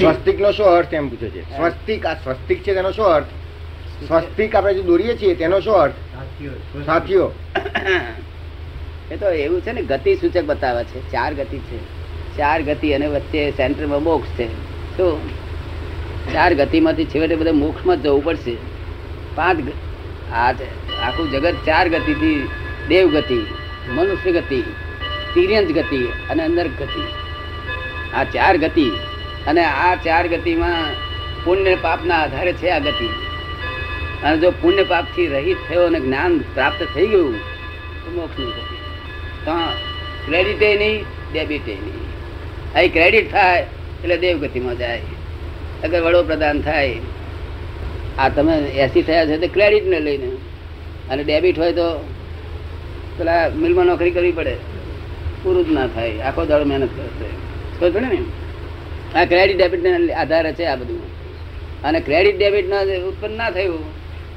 સ્વસ્તિક નો શું અર્થ? એમ પૂછે છે. સ્વસ્તિક આ સ્વસ્તિક છે તેનો શું અર્થ? સ્વસ્તિક આપણે જે દોરીએ છીએ તેનો શું અર્થ? સાથીઓ એ તો એવું છે ને ગતિ સૂચક બતાવે છે. ચાર ગતિ છે. ચાર ગતિ અને વચ્ચે સેન્ટરમાં મોક્ષ છે. તો ચાર ગતિમાંથી છેવટે બધા મોક્ષમાં જ જવું પડશે. પાંચ આ આખું જગત ચાર ગતિથી દેવ ગતિ મનુષ્ય ગતિ તિર્યંત ગતિ અને અંદર ગતિ. આ ચાર ગતિ અને આ ચાર ગતિમાં પુણ્ય પાપના આધારે છે આ ગતિ. અને જો પુણ્ય પાપથી રહિત થયો અને જ્ઞાન પ્રાપ્ત થઈ ગયું, તો મોક્ષની ગતિ. તો ક્રેડિટે નહીં ડેબિટે નહીં. અહીં ક્રેડિટ થાય એટલે દેવગતિમાં જાય. અગર વડોપ્રધાન થાય, આ તમે એસી થયા છે તો ક્રેડિટને લઈને. અને ડેબિટ હોય તો પેલા મિલમાં નોકરી કરવી પડે. પૂરું જ ના થાય. આખો દાડો મહેનત કરશે ખબર પડે ને આ ક્રેડિટ ડેબિટને આધારે છે આ બધું. અને ક્રેડિટ ડેબિટ ના ઉત્પન્ન ના થયું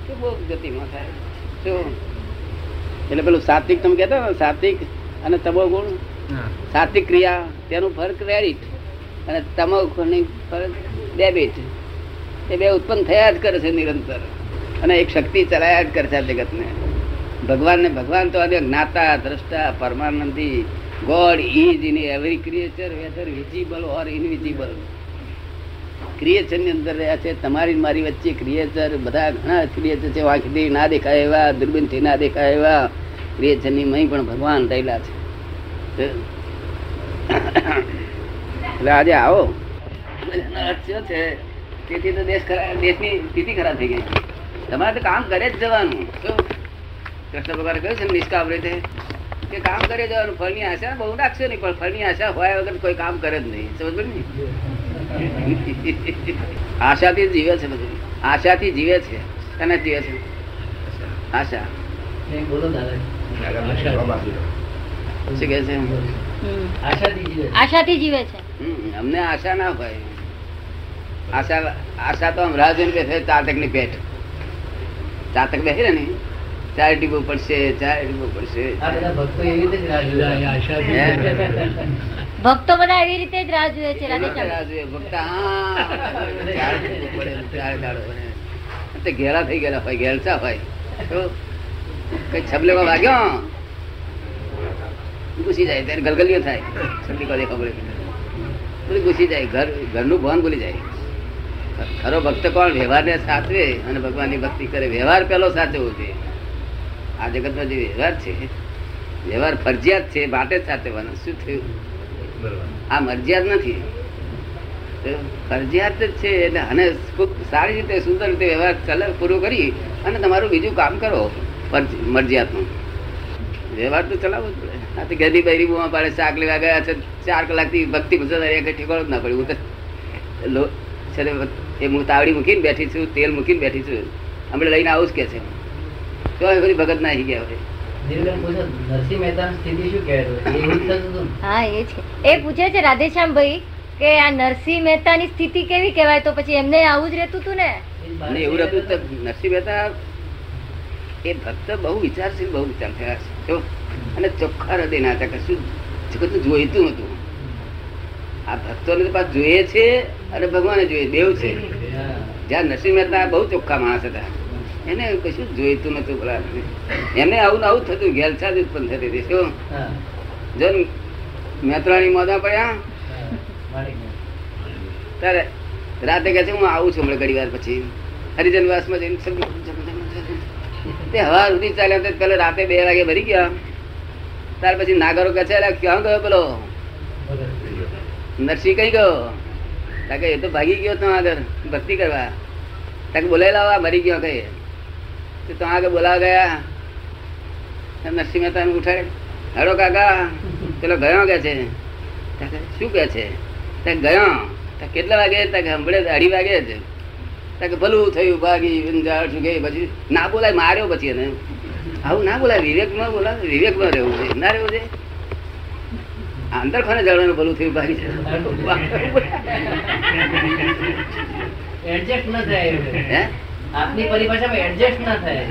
તો બહુ ગતિમાં થાય. શું એટલે પેલું સાત્વિક તમે કહેતા ને સાત્વિક અને તમો ગુણ. સાત્વિક ક્રિયા તેનું ફરક ક્રેડિટ અને તમો ગુણની ફરક ડેબિટ એ બે ઉત્પન્ન થયા જ કરે છે નિરંતર. અને એક શક્તિ ચલાયા જ કરે છે આ જગતને. ભગવાનને ભગવાન તો આજે જ્ઞાતા દ્રષ્ટા પરમાનંદી God is in every creature whether visible or invisible ક્રિએચરની અંદર રહ્યા છે, તમારી મારી વચ્ચે ક્રિએચર બધા ઘણા ક્રિએચર છે વાંખીથી ના દેખાય એવા દુર્બીનથી ના દેખાય એવા. ક્રિએચરની મહી પણ ભગવાન રહેલા છે. એટલે આજે આવો. છે? તેથી તો દેશ દેશની સ્થિતિ ખરાબ થઈ ગઈ. તમારે તો કામ કરે જ જવાનું. શું? કૃષ્ણ ભગવાન કહ્યું છે નિષ્કામ રીતે? કે કામ કરી દેવાનું ફળની આશા બહુ રાખશો નહીં પણ ફળની આશા હોય વગર કોઈ કામ કરે જ નહીં. સમજ ને? આશાથી જીવે છે બધું. આશાથી જીવે છે. કને જીવે છે. આશા. શું કહે છે આશાથી જીવે છે. હમ, અમને આશા ના હોય. આશા આશા તો આમ રાહ જોઈને બેસે ચાતકની પેટ. ચાતક બેસે ને? ચાર ટીપો પડશે. ચાર ટીપો પડશે ભક્તો બધા એવી રીતે જ રાહ જુએ છે રાહ. ભક્ત, ચાર ટીપો પડે, ચાર દાડો પડે. તે ઘેરા થઈ ગયેલા હોય ઘેરચા હોય. તો કઈ છબલેમાં વાગ્યો? ઘૂસી જાય ત્યારે ગલગલીઓ થાય. છબલી કોને ખબર બધું ઘૂસી જાય ઘર ઘરનું ભાન ભૂલી જાય. ખરો ભક્ત કોણ? વ્યવહારને સાચવે અને ભગવાનની ભક્તિ કરે. વ્યવહાર પેલો સાચવો જોઈએ. આ જગતનો જે વ્યવહાર છે વ્યવહાર ફરજિયાત છે માટે જ સાચવવાનો શું થયું? આ મરજિયાત નથી. ફરજિયાત જ છે એટલે અને ખૂબ સારી રીતે સુંદર રીતે વ્યવહાર ચલ પૂરો કરી અને તમારું બીજું કામ કરો મરજિયાતનું. વ્યવહાર તો ચલાવવો જ પડે. આ તો ગેદી બૈરી બુમાં પાડે શાક લેવા ગયા છે ચાર કલાકથી ભક્તિ ગુજર એક ઠેકાણો જ ના પડ્યું. હું તો એ હું તાવડી મૂકીને બેઠી છું તેલ મૂકીને બેઠી છું. હમણાં લઈને આવું જ કે છે. તો એ બધી ભગત ના ગયા મહેતા એ પૂછે છે રાધેશ્યામ ભાઈ કે આ નરસિંહ મહેતાની સ્થિતિ કેવી કેવાય તો પછી એમને આવું જ રહેતું હતું ને? એવું નરસિંહ મહેતા એ ભક્ત બહુ વિચારશીલ બહુ વિચાર થયા છે અને ચોખ્ખા હૃદયના હતા કશું જગતનું જોઈતું હતું આ ભક્તોને તો પાછું જોઈએ છે અને ભગવાને જોઈએ બેવ છે. જ્યાં નરસિંહ મહેતા બહુ ચોખ્ખા માણસ હતા. એને કશું જોઈતું નતું પેલા એને આવું આવું થતું ઘેલછા જ ઉત્પન્ન થતી હતી શું? જન મેત્રાણી મોદા પડ્યા. તારે રાતે કહે છે હું આવું છું હમણાં ઘડી વાર પછી. હરિજન વાસમાં જઈને તે હવા સુધી ચાલ્યા તે પેલા રાતે બે વાગે ભરી ગયા. ત્યાર પછી નાગરો કહે છે "અલા, ક્યાં ગયો પેલો? નરસિંહ કઈ ગયો. તાકે એ તો ભાગી ગયો તો આગળ ભક્તિ કરવા. તાકે બોલાય લાવા મરી ગયો કઈ તો આગળ બોલાવા ગયા. નરસિંહ મહેતા ઉઠાડે. હેડો કાકા. પેલો ગયો કે છે? શું કે છે? ત્યાં ગયો. કેટલા વાગે? તા કે હંભળે અઢી વાગે જ કે ભલું થયું ભાગી વિંજાળ શું કે પછી ના બોલાય માર્યો પછી એને. આવું ના બોલાય વિવેકમાં બોલાય વિવેકમાં રહેવું છે. ના રહેવું છે? અંદર ખાને જવાનું ભલું થયું ભાગી એડજસ્ટ ન થાય હે? આપની પરિભાષામાં એડજસ્ટ ન થાય.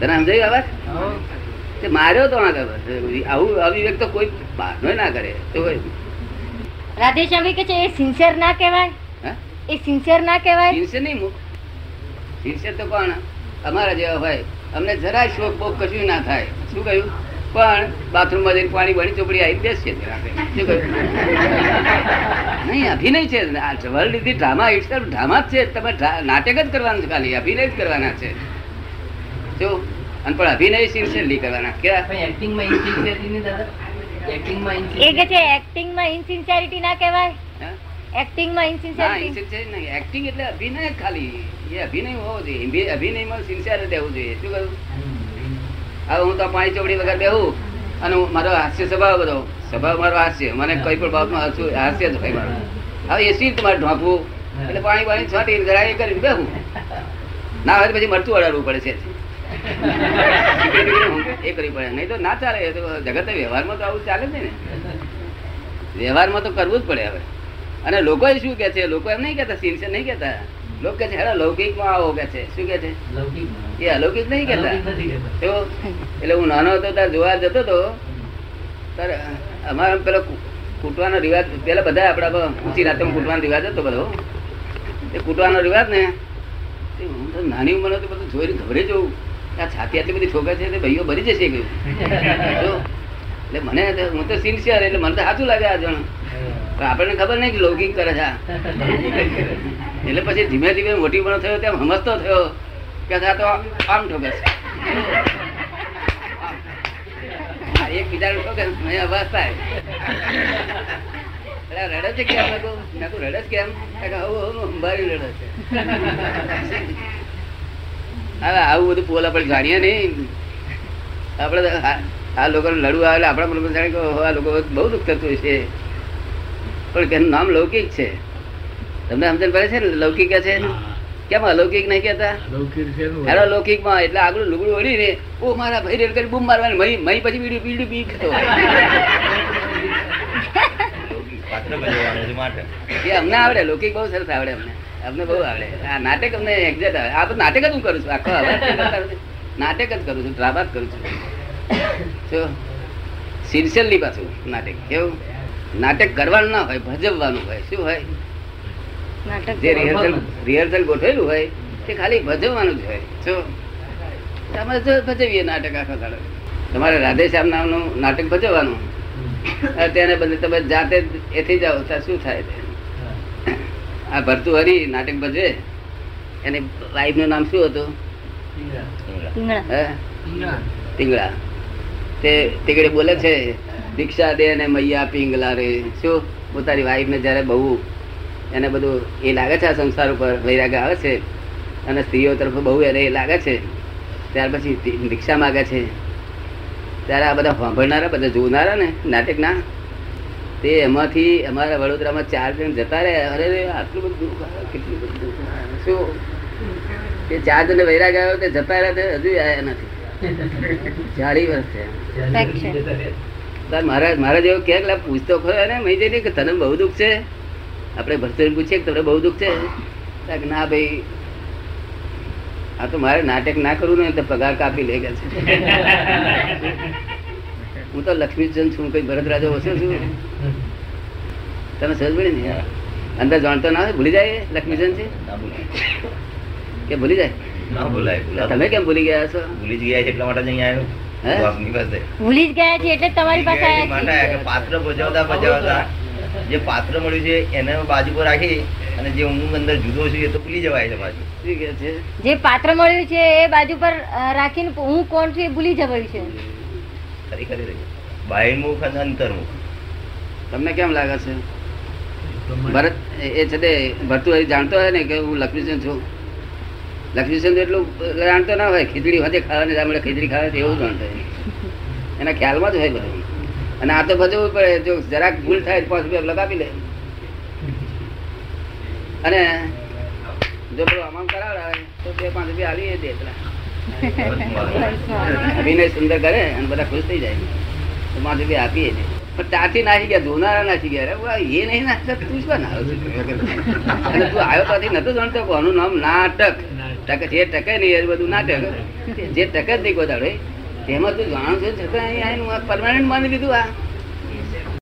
તને સમજાયું આ તે માર્યો તો આગળ આવું અવિવેક તો કોઈ બહારનો ના કરે. તો હોય. રાધેશ્યામ કે છે એ સિન્સિયર ના કહેવાય? એ સિન્સિયર ના કહેવાય? સિન્સિયર નહીં મુખ સિન્સિયર તો કોણ? અમારા જેવા હોય. અમને જરાય શોખ બોખ કશું ના થાય. શું કહ્યું? પણ બાથરૂમમાં જઈને પાણી બની ચોપડી આવી કહ્યું? નહીં અભિનય છે. આ world is drama it drama જ છે. તમે નાટક જ કરવાનું છે ખાલી. અભિનય જ કરવાના છે. જો અને પણ અભિનય સિન્સિયરલી કરવાના. ઇન્સિન્સિયરિટી એ કે છે એક્ટિંગમાં ઇનસિન્સિયરિટી ના કહેવાય? ઇનસિન્સિયરિટી insincere નહીં. એક્ટિંગ એટલે અભિનય ખાલી. એ અભિનય હોવો જોઈએ. અભિ- અભિનયમાં સિન્સિયર રહેવું જોઈએ. શું કહ્યું? હવે હું તો પાણી ચોપડી વગર બેહું અને હું- મારો હાસ્ય સ્વભાવ બધો. સ્વભાવ મારો હાસ્ય. મને કઈ પણ બાબતમાં હાસ્ય હાસ્ય જ હોય મારું. હવે એ સીટ મારે ઢોંપવું એટલે પાણી પાણી છાંટી જરાય કરીને બેહું. ના હોય પછી મરચું અડાડવું પડે છે. એ કરવી પડે. નહીં તો ના ચાલે. એ તો જગત વ્યવહારમાં તો આવું ચાલે જ ને. વ્યવહારમાં તો કરવું જ પડે હવે. અને લોકો શું કે છે? લોકો એમ નહીં કેતા સિન્સિયર નહીં કેતા લોકો કે છે લૌકિક લૌકિકમાં આવો કે છે. શું કે છે. એ અલૌકિક નહીં કેતા. તો એટલે હું નાનો હતો ત્યારે જોવા જતો હતો. ત્યારે અમારે પેલો કૂટવાનો રિવાજ પેલા બધા આપડા ઊંચી રાતે કૂટવાનો રિવાજ હતો બધો. એ કૂટવાનો રિવાજ ને હું તો નાની ઉંમર હતી બધું જોઈને ગભરે જવું. આ છાતી આટલી બધી ઠોકે છે ભાઈઓ ભરી જશે ગયું એટલે મને હું તો સિન્સિયર એટલે મને તો સાચું લાગે આ જણ. આપણને ખબર નહીં કે લૌકિક કરે છે એટલે પછી ધીમે ધીમે મોટી પણ થયો તેમ સમજતો થયો કે આ તો આમ ઠોકે છે. એક બીજા ઠોકે મને અવાજ થાય. રડે છે કેમ? કહ્યું, રડે છે. કેમ આવું બધું બોલ આપણે જાણીએ નહીં. આપણે આ- લોકોને લોકો લડવું આવે આપણા મનમાં જાણે કે આ લોકો બહુ દુઃખ થતું છે. પણ એનું નામ લૌકિક છે. તમને સમજણ પડે છે ને લૌકિક છે કેમ અલૌકિક નહીં કેતા હેલો લૌકિકમાં એટલે આગળ લુગડું ઓળી ને ઓ મારા ભાઈ રેલ કરી બૂમ મારવાની મહી મહી પછી બીડું બીડું બી થતો એ અમને આવડે લૌકિક બહુ સરસ આવડે અમને. અમને બહુ આવડે. આ નાટક અમને એક્ઝેક્ટ આવે આ બધું નાટક જ હું કરું છું આખો. નાટક જ કરું છું ડ્રામા જ કરું છું. જો સિન્સિયરલી પાછું નાટક કેવું? નાટક કરવાનું ના હોય ભજવવાનું હોય શું હોય? નાટક જે રિહર્સલ રિહર્સલ ગોઠવેલું હોય તે ખાલી ભજવવાનું જ હોય. શું અમે જો ભજવીએ નાટક આખો દાડો. તમારે રાધેશ્યામ નામનું નાટક ભજવવાનું. તેને બદલે તમે જાતે જ એથી જાઓ ત્યાં શું થાય? આ ભરતું હરી નાટક ભજવે. એની વાઈફનું નામ શું હતું? પિંગળા તે તીગડે બોલે છે? દીક્ષા દે ને મૈયા પિંગલા રે. શું? પોતાની વાઈફ ને જયારે બહુ એને બધું એ લાગે છે આ સંસાર ઉપર વૈરાગ આવે છે? અને સ્ત્રીઓ તરફ બહુ એને એ લાગે છે? ત્યાર પછી દીક્ષા માગે છે. ત્યારે આ બધા સાંભળનારા બધા જોનારા ને નાટકના તે એમાંથી અમારા વડોદરામાં ચાર જણ જતા રહે અરે રે આટલું બધું કેટલું બધું શું? તે ચાર જણ વૈરાગ આવ્યો તે જતા રહ્યા તે હજુ આવ્યા નથી. ચાળી વર્ષ છે. તાર મારા મારા જેવો લા પૂછતો ખરો ને મેં જઈને કે તને બહુ દુઃખ છે. આપણે ભરતરી પૂછીએ કે તમને બહુ દુઃખ છે? ના ભાઈ આ તો મારે નાટક ના કરવું ને તો પગાર કાપી લે ગયા છે. હું તો લક્ષ્મીચંદ છું કઈ ભરત રાજો ઓછો છું. તમે સહજ ભણી ને? અંદર જાણતો ના હોય? ભૂલી જાય લક્ષ્મીચંદ છે? કે ભૂલી જાય? ના ભૂલાય. તમે કેમ ભૂલી ગયા છો? ભૂલી જ ગયા છે એટલા માટે જ અહીંયા આવ્યો. ભૂલી જ ગયા છે એટલે તમારી પાસે આવ્યા કે પાત્ર ભજવતા ભજવતા. જે પાત્ર મળ્યું છે એને બાજુ પર રાખી અને જે હું અંદર જુદો છું એ તો ભૂલી જવાય છે છે? જે પાત્ર મળ્યું છે એ બાજુ પર રાખીને હું કોણ છું એ ભૂલી જવાયું છે. ખરી ખરી બાહિર્મુખ અને અંતર્મુખ. તમને કેમ લાગે છે? ભરત એ એ છે તે ભરતું જાણતો હોય ને કે હું લક્ષ્મીચંદ છું? લક્ષ્મીચંદ એટલું જાણતો ના હોય ખીચડી વધે ખાવાની આપણે ખીચડી ખાવે એવું જાણતો એના ખ્યાલમાં જ હોય બધું. અને આ તો ભજવું પડે જો જરાક ભૂલ થાય પાંચ રૂપિયા લગાવી લે. અને જો પેલો આમ કરાવડાવે તો બે પાંચ રૂપિયા આવી દે અભિનય સુંદર કરે અને બધા ખુશ થઈ જાય. તો પાંચ રૂપિયા આપીએ છે પણ ત્યાંથી નાસી ગયા ધોનારા નાસી ગયા. એ નહીં નાખતા તું શું ના આવ્યો છું? અને તું આવ્યો ત્યાંથી નતો જાણતો કોનું નામ નાટક. ટક જે ટકે નહીં એ બધું નાટક. જે ટકે જ નહીં કોઈ દાડો તેમાં તું જાણું છું છતાં અહીંયા પરમાનન્ટ માની લીધું આ.